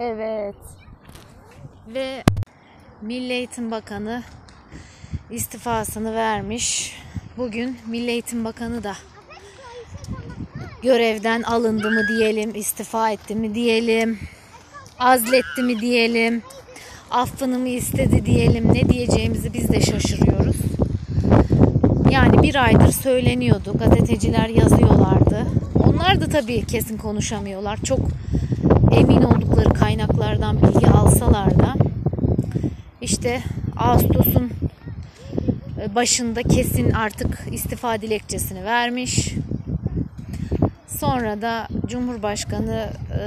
Evet. Ve Milli Eğitim Bakanı istifasını vermiş. Bugün Milli Eğitim Bakanı da görevden alındı mı diyelim, istifa etti mi diyelim, azletti mi diyelim, affını mı istedi diyelim, ne diyeceğimizi biz de şaşırıyoruz. Yani bir aydır söyleniyordu, gazeteciler yazıyorlardı. Onlar da tabii kesin konuşamıyorlar. Çok emin oldukları kaynaklardan bilgi alsalar da işte Ağustos'un başında kesin artık istifa dilekçesini vermiş. Sonra da Cumhurbaşkanı e,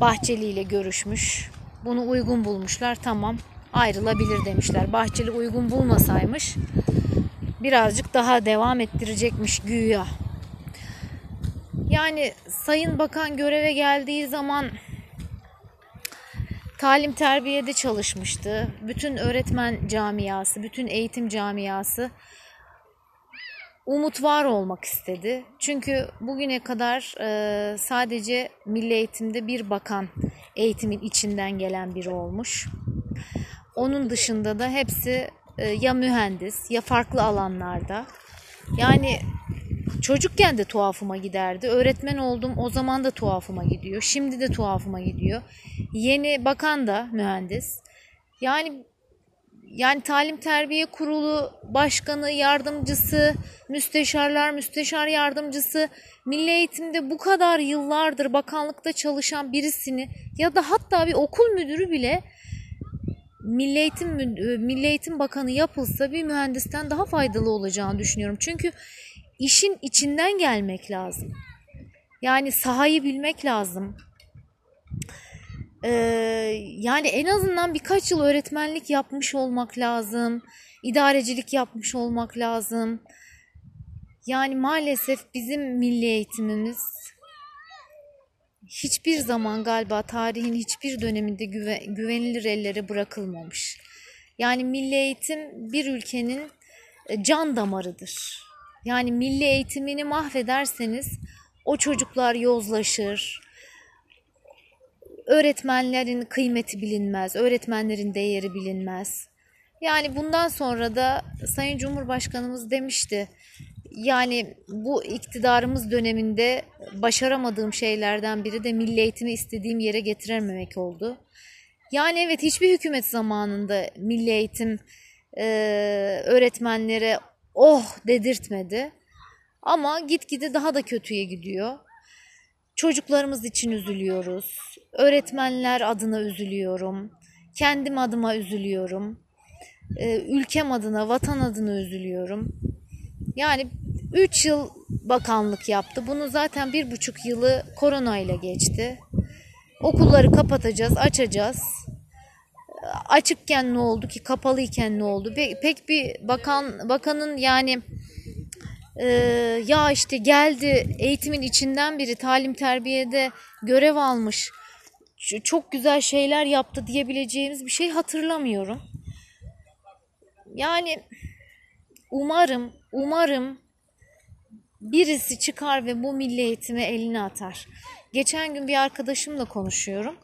Bahçeli ile görüşmüş. Bunu uygun bulmuşlar. Tamam ayrılabilir demişler. Bahçeli uygun bulmasaymış birazcık daha devam ettirecekmiş güya. Yani Sayın Bakan göreve geldiği zaman talim terbiyede çalışmıştı. Bütün öğretmen camiası, bütün eğitim camiası umut var olmak istedi. Çünkü bugüne kadar e, sadece milli eğitimde bir bakan eğitimin içinden gelen biri olmuş. Onun dışında da hepsi e, ya mühendis ya farklı alanlarda. Yani çocukken de tuhafıma giderdi. Öğretmen oldum o zaman da tuhafıma gidiyor. Şimdi de tuhafıma gidiyor. Yeni bakan da mühendis. Yani yani talim terbiye kurulu başkanı, yardımcısı, müsteşarlar, müsteşar yardımcısı, milli eğitimde bu kadar yıllardır bakanlıkta çalışan birisini ya da hatta bir okul müdürü bile Milli Eğitim Milli Eğitim Bakanı yapılsa bir mühendisten daha faydalı olacağını düşünüyorum. Çünkü işin içinden gelmek lazım. Yani sahayı bilmek lazım. Ee, yani en azından birkaç yıl öğretmenlik yapmış olmak lazım. İdarecilik yapmış olmak lazım. Yani maalesef bizim milli eğitimimiz hiçbir zaman galiba tarihin hiçbir döneminde güve, güvenilir ellere bırakılmamış. Yani milli eğitim bir ülkenin can damarıdır. Yani milli eğitimini mahvederseniz o çocuklar yozlaşır. Öğretmenlerin kıymeti bilinmez, öğretmenlerin değeri bilinmez. Yani bundan sonra da Sayın Cumhurbaşkanımız demişti. Yani bu iktidarımız döneminde başaramadığım şeylerden biri de milli eğitimi istediğim yere getirememek oldu. Yani evet hiçbir hükümet zamanında milli eğitim e, öğretmenlere oh dedirtmedi. Ama gitgide daha da kötüye gidiyor. Çocuklarımız için üzülüyoruz. Öğretmenler adına üzülüyorum. Kendim adıma üzülüyorum. Ee, ülkem adına, vatan adına üzülüyorum. Yani 3 yıl bakanlık yaptı. Bunu zaten bir buçuk yılı koronayla geçti. Okulları kapatacağız, açacağız. Açıkken ne oldu ki, kapalıyken ne oldu? Pek bir bakan bakanın yani e, ya işte geldi eğitimin içinden biri talim terbiyede görev almış. Çok güzel şeyler yaptı diyebileceğimiz bir şey hatırlamıyorum. Yani umarım, umarım birisi çıkar ve bu milli eğitime elini atar. Geçen gün bir arkadaşımla konuşuyorum.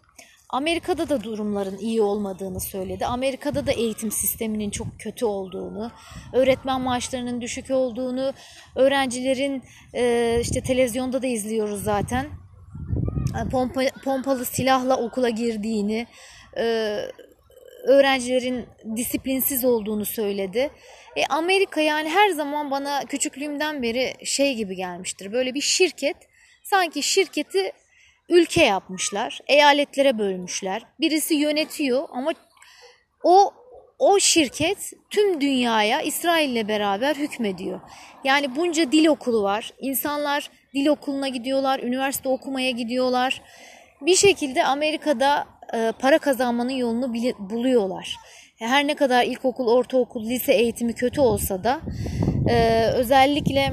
Amerika'da da durumların iyi olmadığını söyledi. Amerika'da da eğitim sisteminin çok kötü olduğunu, öğretmen maaşlarının düşük olduğunu, öğrencilerin e, işte televizyonda da izliyoruz zaten pompa, pompalı silahla okula girdiğini, e, öğrencilerin disiplinsiz olduğunu söyledi. E, Amerika yani her zaman bana küçüklüğümden beri şey gibi gelmiştir. Böyle bir şirket sanki şirketi ülke yapmışlar. Eyaletlere bölmüşler. Birisi yönetiyor ama o o şirket tüm dünyaya İsrail'le beraber hükmediyor. Yani bunca dil okulu var. İnsanlar dil okuluna gidiyorlar, üniversite okumaya gidiyorlar. Bir şekilde Amerika'da e, para kazanmanın yolunu buluyorlar. Her ne kadar ilkokul, ortaokul, lise eğitimi kötü olsa da e, özellikle e,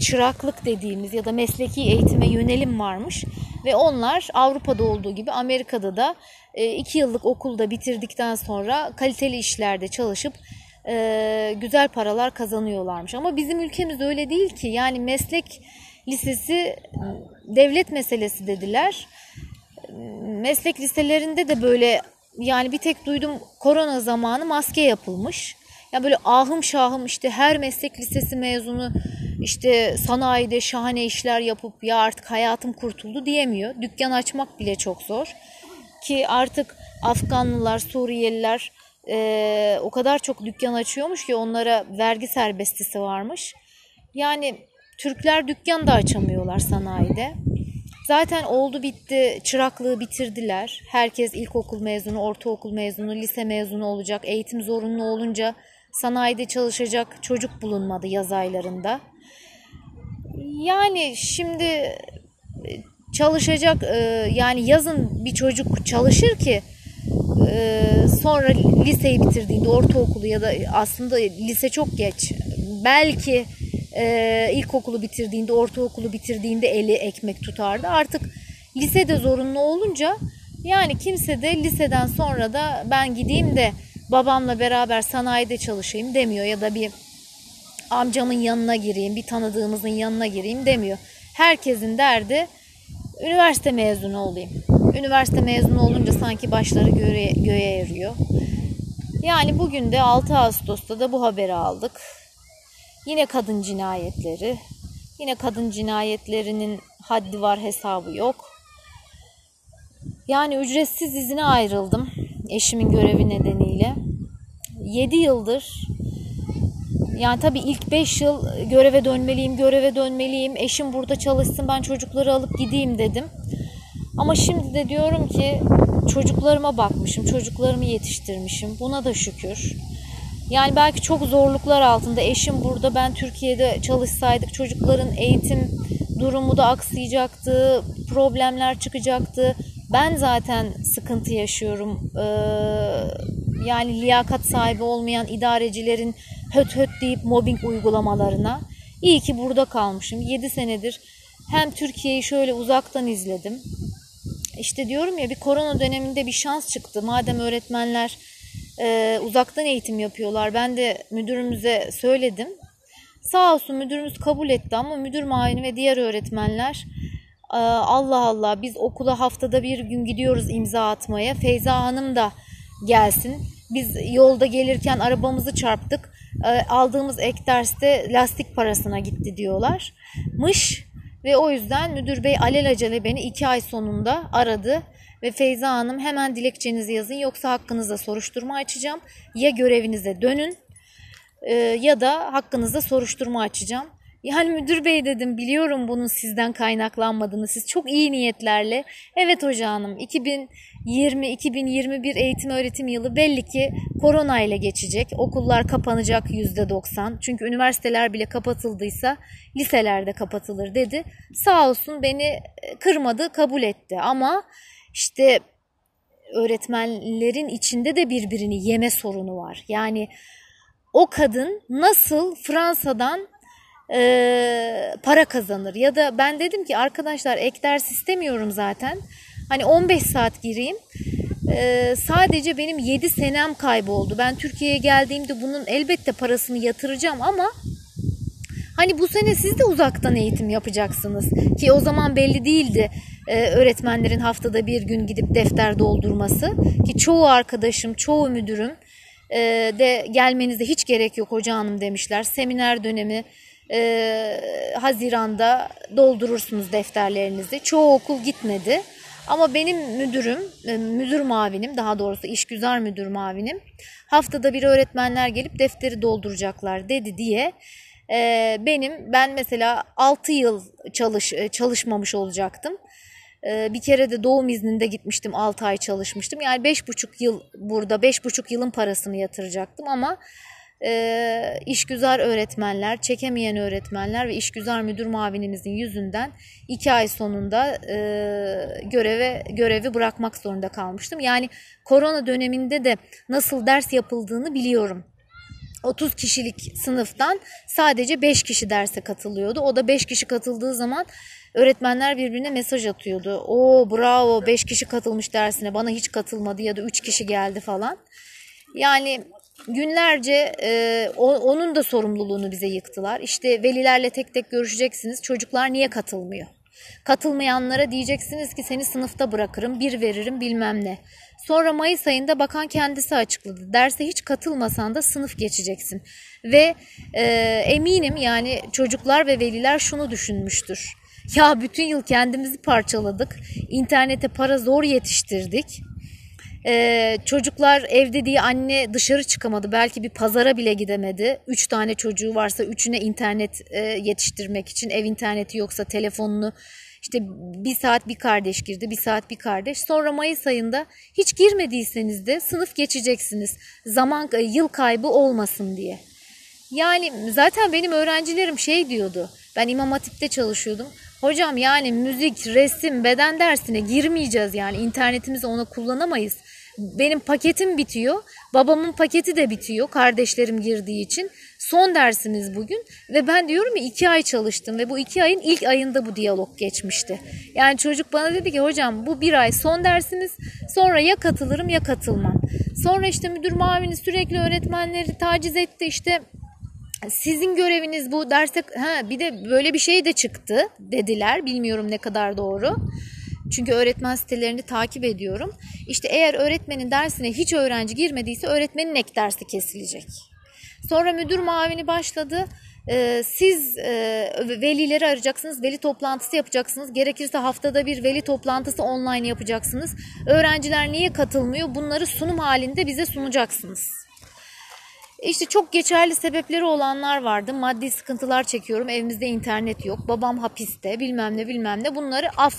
çıraklık dediğimiz ya da mesleki eğitime yönelim varmış ve onlar Avrupa'da olduğu gibi Amerika'da da e, iki yıllık okulda bitirdikten sonra kaliteli işlerde çalışıp e, güzel paralar kazanıyorlarmış. Ama bizim ülkemiz öyle değil ki yani meslek lisesi devlet meselesi dediler. meslek liselerinde de böyle yani bir tek duydum korona zamanı maske yapılmış. Ya böyle ahım şahım işte her meslek lisesi mezunu işte sanayide şahane işler yapıp ya artık hayatım kurtuldu diyemiyor. Dükkan açmak bile çok zor. Ki artık Afganlılar, Suriyeliler e, o kadar çok dükkan açıyormuş ki onlara vergi serbestisi varmış. Yani Türkler dükkan da açamıyorlar sanayide. Zaten oldu bitti, çıraklığı bitirdiler. Herkes ilkokul mezunu, ortaokul mezunu, lise mezunu olacak. Eğitim zorunlu olunca sanayide çalışacak çocuk bulunmadı yaz aylarında. Yani şimdi e, çalışacak e, yani yazın bir çocuk çalışır ki e, sonra liseyi bitirdiğinde ortaokulu ya da aslında lise çok geç belki ilkokulu bitirdiğinde ortaokulu bitirdiğinde eli ekmek tutardı. Artık lisede zorunlu olunca yani kimse de liseden sonra da ben gideyim de babamla beraber sanayide çalışayım demiyor ya da bir amcamın yanına gireyim, bir tanıdığımızın yanına gireyim demiyor. Herkesin derdi üniversite mezunu olayım. Üniversite mezunu olunca sanki başları göğe, göğe eriyor. Yani bugün de 6 Ağustos'ta da bu haberi aldık. Yine kadın cinayetleri. Yine kadın cinayetlerinin haddi var hesabı yok. Yani ücretsiz izine ayrıldım eşimin görevi nedeniyle. 7 yıldır yani tabii ilk 5 yıl göreve dönmeliyim, göreve dönmeliyim. Eşim burada çalışsın, ben çocukları alıp gideyim dedim. Ama şimdi de diyorum ki çocuklarıma bakmışım, çocuklarımı yetiştirmişim. Buna da şükür. Yani belki çok zorluklar altında eşim burada ben Türkiye'de çalışsaydık çocukların eğitim durumu da aksayacaktı, problemler çıkacaktı. Ben zaten sıkıntı yaşıyorum. Ee, yani liyakat sahibi olmayan idarecilerin höt höt deyip mobbing uygulamalarına. İyi ki burada kalmışım. 7 senedir hem Türkiye'yi şöyle uzaktan izledim. İşte diyorum ya bir korona döneminde bir şans çıktı. Madem öğretmenler e, uzaktan eğitim yapıyorlar. Ben de müdürümüze söyledim. Sağ olsun müdürümüz kabul etti ama müdür muayeni ve diğer öğretmenler e, Allah Allah biz okula haftada bir gün gidiyoruz imza atmaya. Feyza Hanım da gelsin. Biz yolda gelirken arabamızı çarptık. E, aldığımız ek derste lastik parasına gitti diyorlar. Mış ve o yüzden müdür bey alelacele beni iki ay sonunda aradı ve Feyza Hanım hemen dilekçenizi yazın yoksa hakkınızda soruşturma açacağım. Ya görevinize dönün e, ya da hakkınızda soruşturma açacağım. Yani müdür bey dedim biliyorum bunun sizden kaynaklanmadığını. Siz çok iyi niyetlerle. Evet hoca hanım 2020-2021 eğitim öğretim yılı belli ki korona ile geçecek. Okullar kapanacak %90. Çünkü üniversiteler bile kapatıldıysa liseler de kapatılır dedi. Sağ olsun beni kırmadı kabul etti ama işte öğretmenlerin içinde de birbirini yeme sorunu var. Yani o kadın nasıl Fransa'dan e, para kazanır ya da ben dedim ki arkadaşlar ek ders istemiyorum zaten. Hani 15 saat gireyim. E, sadece benim 7 senem kayboldu. Ben Türkiye'ye geldiğimde bunun elbette parasını yatıracağım ama Hani bu sene siz de uzaktan eğitim yapacaksınız ki o zaman belli değildi e, öğretmenlerin haftada bir gün gidip defter doldurması ki çoğu arkadaşım, çoğu müdürüm e, de gelmenize hiç gerek yok hoca hanım demişler. Seminer dönemi e, Haziran'da doldurursunuz defterlerinizi. Çoğu okul gitmedi. Ama benim müdürüm, e, müdür mavinim daha doğrusu işgüzar müdür mavinim haftada bir öğretmenler gelip defteri dolduracaklar dedi diye e, benim ben mesela 6 yıl çalış e, çalışmamış olacaktım. Bir kere de doğum izninde gitmiştim 6 ay çalışmıştım. Yani 5,5 yıl burada 5,5 yılın parasını yatıracaktım ama e, işgüzar öğretmenler, çekemeyen öğretmenler ve işgüzar müdür muavinimizin yüzünden iki ay sonunda e, göreve görevi bırakmak zorunda kalmıştım. Yani korona döneminde de nasıl ders yapıldığını biliyorum. 30 kişilik sınıftan sadece 5 kişi derse katılıyordu. O da 5 kişi katıldığı zaman öğretmenler birbirine mesaj atıyordu. O bravo 5 kişi katılmış dersine bana hiç katılmadı ya da 3 kişi geldi falan. Yani günlerce e, onun da sorumluluğunu bize yıktılar. İşte velilerle tek tek görüşeceksiniz. Çocuklar niye katılmıyor? Katılmayanlara diyeceksiniz ki seni sınıfta bırakırım, bir veririm bilmem ne. Sonra Mayıs ayında bakan kendisi açıkladı. Derse hiç katılmasan da sınıf geçeceksin. Ve e, eminim yani çocuklar ve veliler şunu düşünmüştür. Ya bütün yıl kendimizi parçaladık. İnternete para zor yetiştirdik. Ee, çocuklar evde diye anne dışarı çıkamadı. Belki bir pazara bile gidemedi. Üç tane çocuğu varsa üçüne internet e, yetiştirmek için ev interneti yoksa telefonunu işte bir saat bir kardeş girdi, bir saat bir kardeş. Sonra Mayıs ayında hiç girmediyseniz de sınıf geçeceksiniz. Zaman e, yıl kaybı olmasın diye. Yani zaten benim öğrencilerim şey diyordu. Ben İmam Hatip'te çalışıyordum. Hocam yani müzik, resim, beden dersine girmeyeceğiz yani internetimizi ona kullanamayız. Benim paketim bitiyor. Babamın paketi de bitiyor kardeşlerim girdiği için. Son dersimiz bugün ve ben diyorum ya iki ay çalıştım ve bu iki ayın ilk ayında bu diyalog geçmişti. Yani çocuk bana dedi ki hocam bu bir ay son dersimiz sonra ya katılırım ya katılmam. Sonra işte müdür mavini sürekli öğretmenleri taciz etti işte sizin göreviniz bu derse ha bir de böyle bir şey de çıktı dediler. Bilmiyorum ne kadar doğru. Çünkü öğretmen sitelerini takip ediyorum. İşte eğer öğretmenin dersine hiç öğrenci girmediyse öğretmenin ek dersi kesilecek. Sonra müdür mavini başladı. Ee, siz e, velileri arayacaksınız, veli toplantısı yapacaksınız. Gerekirse haftada bir veli toplantısı online yapacaksınız. Öğrenciler niye katılmıyor? Bunları sunum halinde bize sunacaksınız. İşte çok geçerli sebepleri olanlar vardı. Maddi sıkıntılar çekiyorum. Evimizde internet yok. Babam hapiste bilmem ne bilmem ne. Bunları af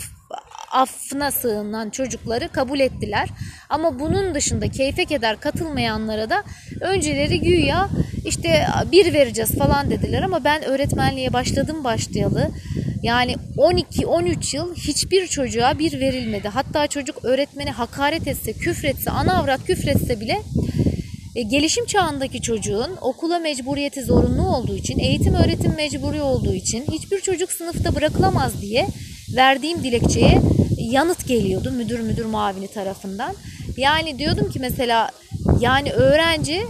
affına sığınan çocukları kabul ettiler. Ama bunun dışında keyfe keder katılmayanlara da önceleri güya işte bir vereceğiz falan dediler ama ben öğretmenliğe başladım başlayalı. Yani 12-13 yıl hiçbir çocuğa bir verilmedi. Hatta çocuk öğretmeni hakaret etse, küfretse, ana avrat küfretse bile e, gelişim çağındaki çocuğun okula mecburiyeti zorunlu olduğu için, eğitim öğretim mecburi olduğu için hiçbir çocuk sınıfta bırakılamaz diye verdiğim dilekçeye yanıt geliyordu müdür müdür mavini tarafından. Yani diyordum ki mesela yani öğrenci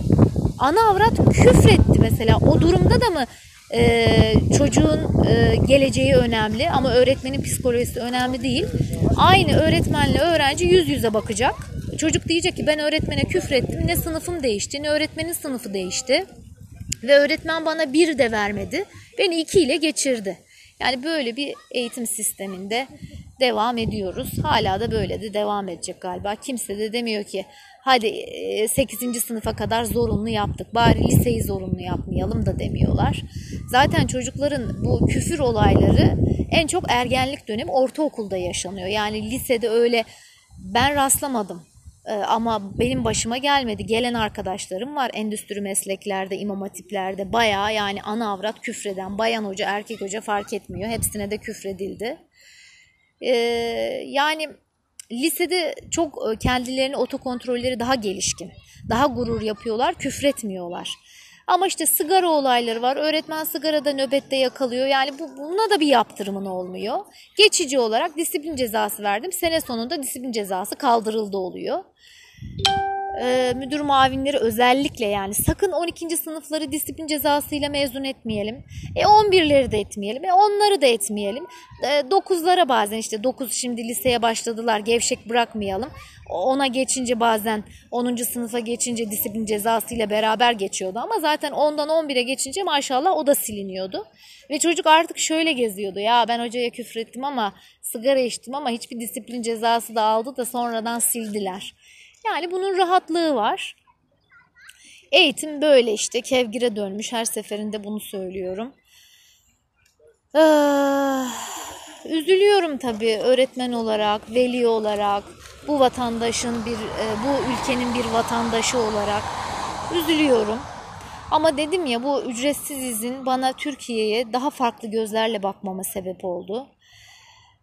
ana avrat küfretti mesela o durumda da mı e, çocuğun e, geleceği önemli ama öğretmenin psikolojisi önemli değil. Aynı öğretmenle öğrenci yüz yüze bakacak. Çocuk diyecek ki ben öğretmene küfrettim ne sınıfım değişti ne öğretmenin sınıfı değişti. Ve öğretmen bana bir de vermedi. Beni iki ile geçirdi. Yani böyle bir eğitim sisteminde devam ediyoruz. Hala da böyle de devam edecek galiba. Kimse de demiyor ki hadi 8. E, sınıfa kadar zorunlu yaptık. Bari liseyi zorunlu yapmayalım da demiyorlar. Zaten çocukların bu küfür olayları en çok ergenlik dönemi ortaokulda yaşanıyor. Yani lisede öyle ben rastlamadım. Ee, ama benim başıma gelmedi. Gelen arkadaşlarım var endüstri mesleklerde, imam hatiplerde bayağı yani ana avrat küfreden bayan hoca, erkek hoca fark etmiyor. Hepsine de küfredildi. Ee, yani lisede çok e, kendilerini otokontrolleri daha gelişkin. Daha gurur yapıyorlar, küfretmiyorlar. Ama işte sigara olayları var. Öğretmen sigarada nöbette yakalıyor. Yani bu, buna da bir yaptırımın olmuyor. Geçici olarak disiplin cezası verdim. Sene sonunda disiplin cezası kaldırıldı oluyor e, müdür muavinleri özellikle yani sakın 12. sınıfları disiplin cezasıyla mezun etmeyelim. E 11'leri de etmeyelim. E onları da etmeyelim. E, 9'lara bazen işte 9 şimdi liseye başladılar gevşek bırakmayalım. Ona geçince bazen 10. sınıfa geçince disiplin cezasıyla beraber geçiyordu ama zaten 10'dan 11'e geçince maşallah o da siliniyordu. Ve çocuk artık şöyle geziyordu. Ya ben hocaya küfrettim ama sigara içtim ama hiçbir disiplin cezası da aldı da sonradan sildiler. Yani bunun rahatlığı var. Eğitim böyle işte kevgire dönmüş her seferinde bunu söylüyorum. Ee, üzülüyorum tabii öğretmen olarak, veli olarak, bu vatandaşın bir, e, bu ülkenin bir vatandaşı olarak üzülüyorum. Ama dedim ya bu ücretsiz izin bana Türkiye'ye daha farklı gözlerle bakmama sebep oldu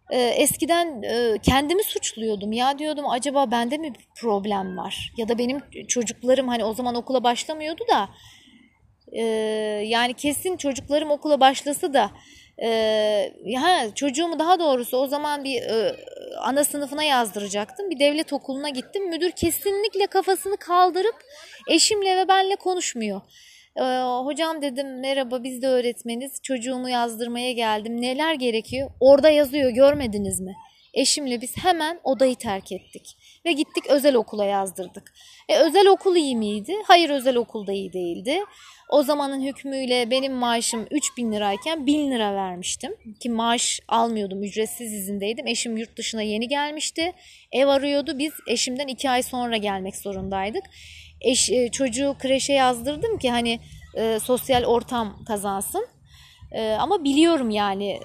e, eskiden kendimi suçluyordum. Ya diyordum acaba bende mi bir problem var? Ya da benim çocuklarım hani o zaman okula başlamıyordu da e, yani kesin çocuklarım okula başlasa da e, ha, çocuğumu daha doğrusu o zaman bir e, ana sınıfına yazdıracaktım. Bir devlet okuluna gittim. Müdür kesinlikle kafasını kaldırıp eşimle ve benle konuşmuyor. Ee, hocam dedim merhaba biz de öğretmeniz. Çocuğumu yazdırmaya geldim. Neler gerekiyor? Orada yazıyor görmediniz mi? Eşimle biz hemen odayı terk ettik. Ve gittik özel okula yazdırdık. E, özel okul iyi miydi? Hayır özel okulda iyi değildi. O zamanın hükmüyle benim maaşım 3000 lirayken 1000 lira vermiştim. Ki maaş almıyordum, ücretsiz izindeydim. Eşim yurt dışına yeni gelmişti. Ev arıyordu. Biz eşimden 2 ay sonra gelmek zorundaydık. Eş, e, çocuğu kreşe yazdırdım ki hani e, sosyal ortam kazansın. E, ama biliyorum yani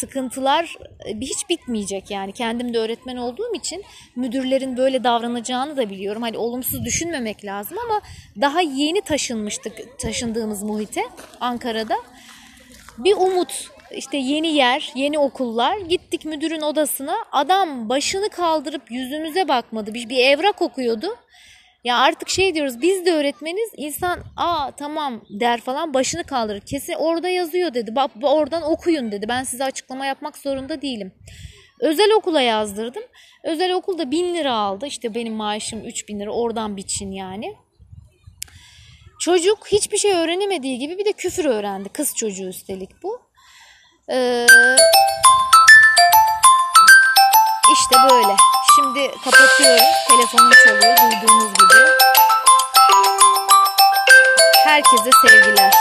sıkıntılar hiç bitmeyecek yani kendim de öğretmen olduğum için müdürlerin böyle davranacağını da biliyorum. Hani olumsuz düşünmemek lazım ama daha yeni taşınmıştık taşındığımız muhite Ankara'da. Bir umut işte yeni yer, yeni okullar. Gittik müdürün odasına. Adam başını kaldırıp yüzümüze bakmadı. Bir, bir evrak okuyordu. Ya artık şey diyoruz biz de öğretmeniz insan aa tamam der falan başını kaldırır. Kesin orada yazıyor dedi. Bak oradan okuyun dedi. Ben size açıklama yapmak zorunda değilim. Özel okula yazdırdım. Özel okulda bin lira aldı. İşte benim maaşım üç bin lira oradan biçin yani. Çocuk hiçbir şey öğrenemediği gibi bir de küfür öğrendi. Kız çocuğu üstelik bu. Ee, işte böyle. Şimdi kapatıyorum. Telefonum çalıyor duyduğunuz gibi. Herkese sevgiler.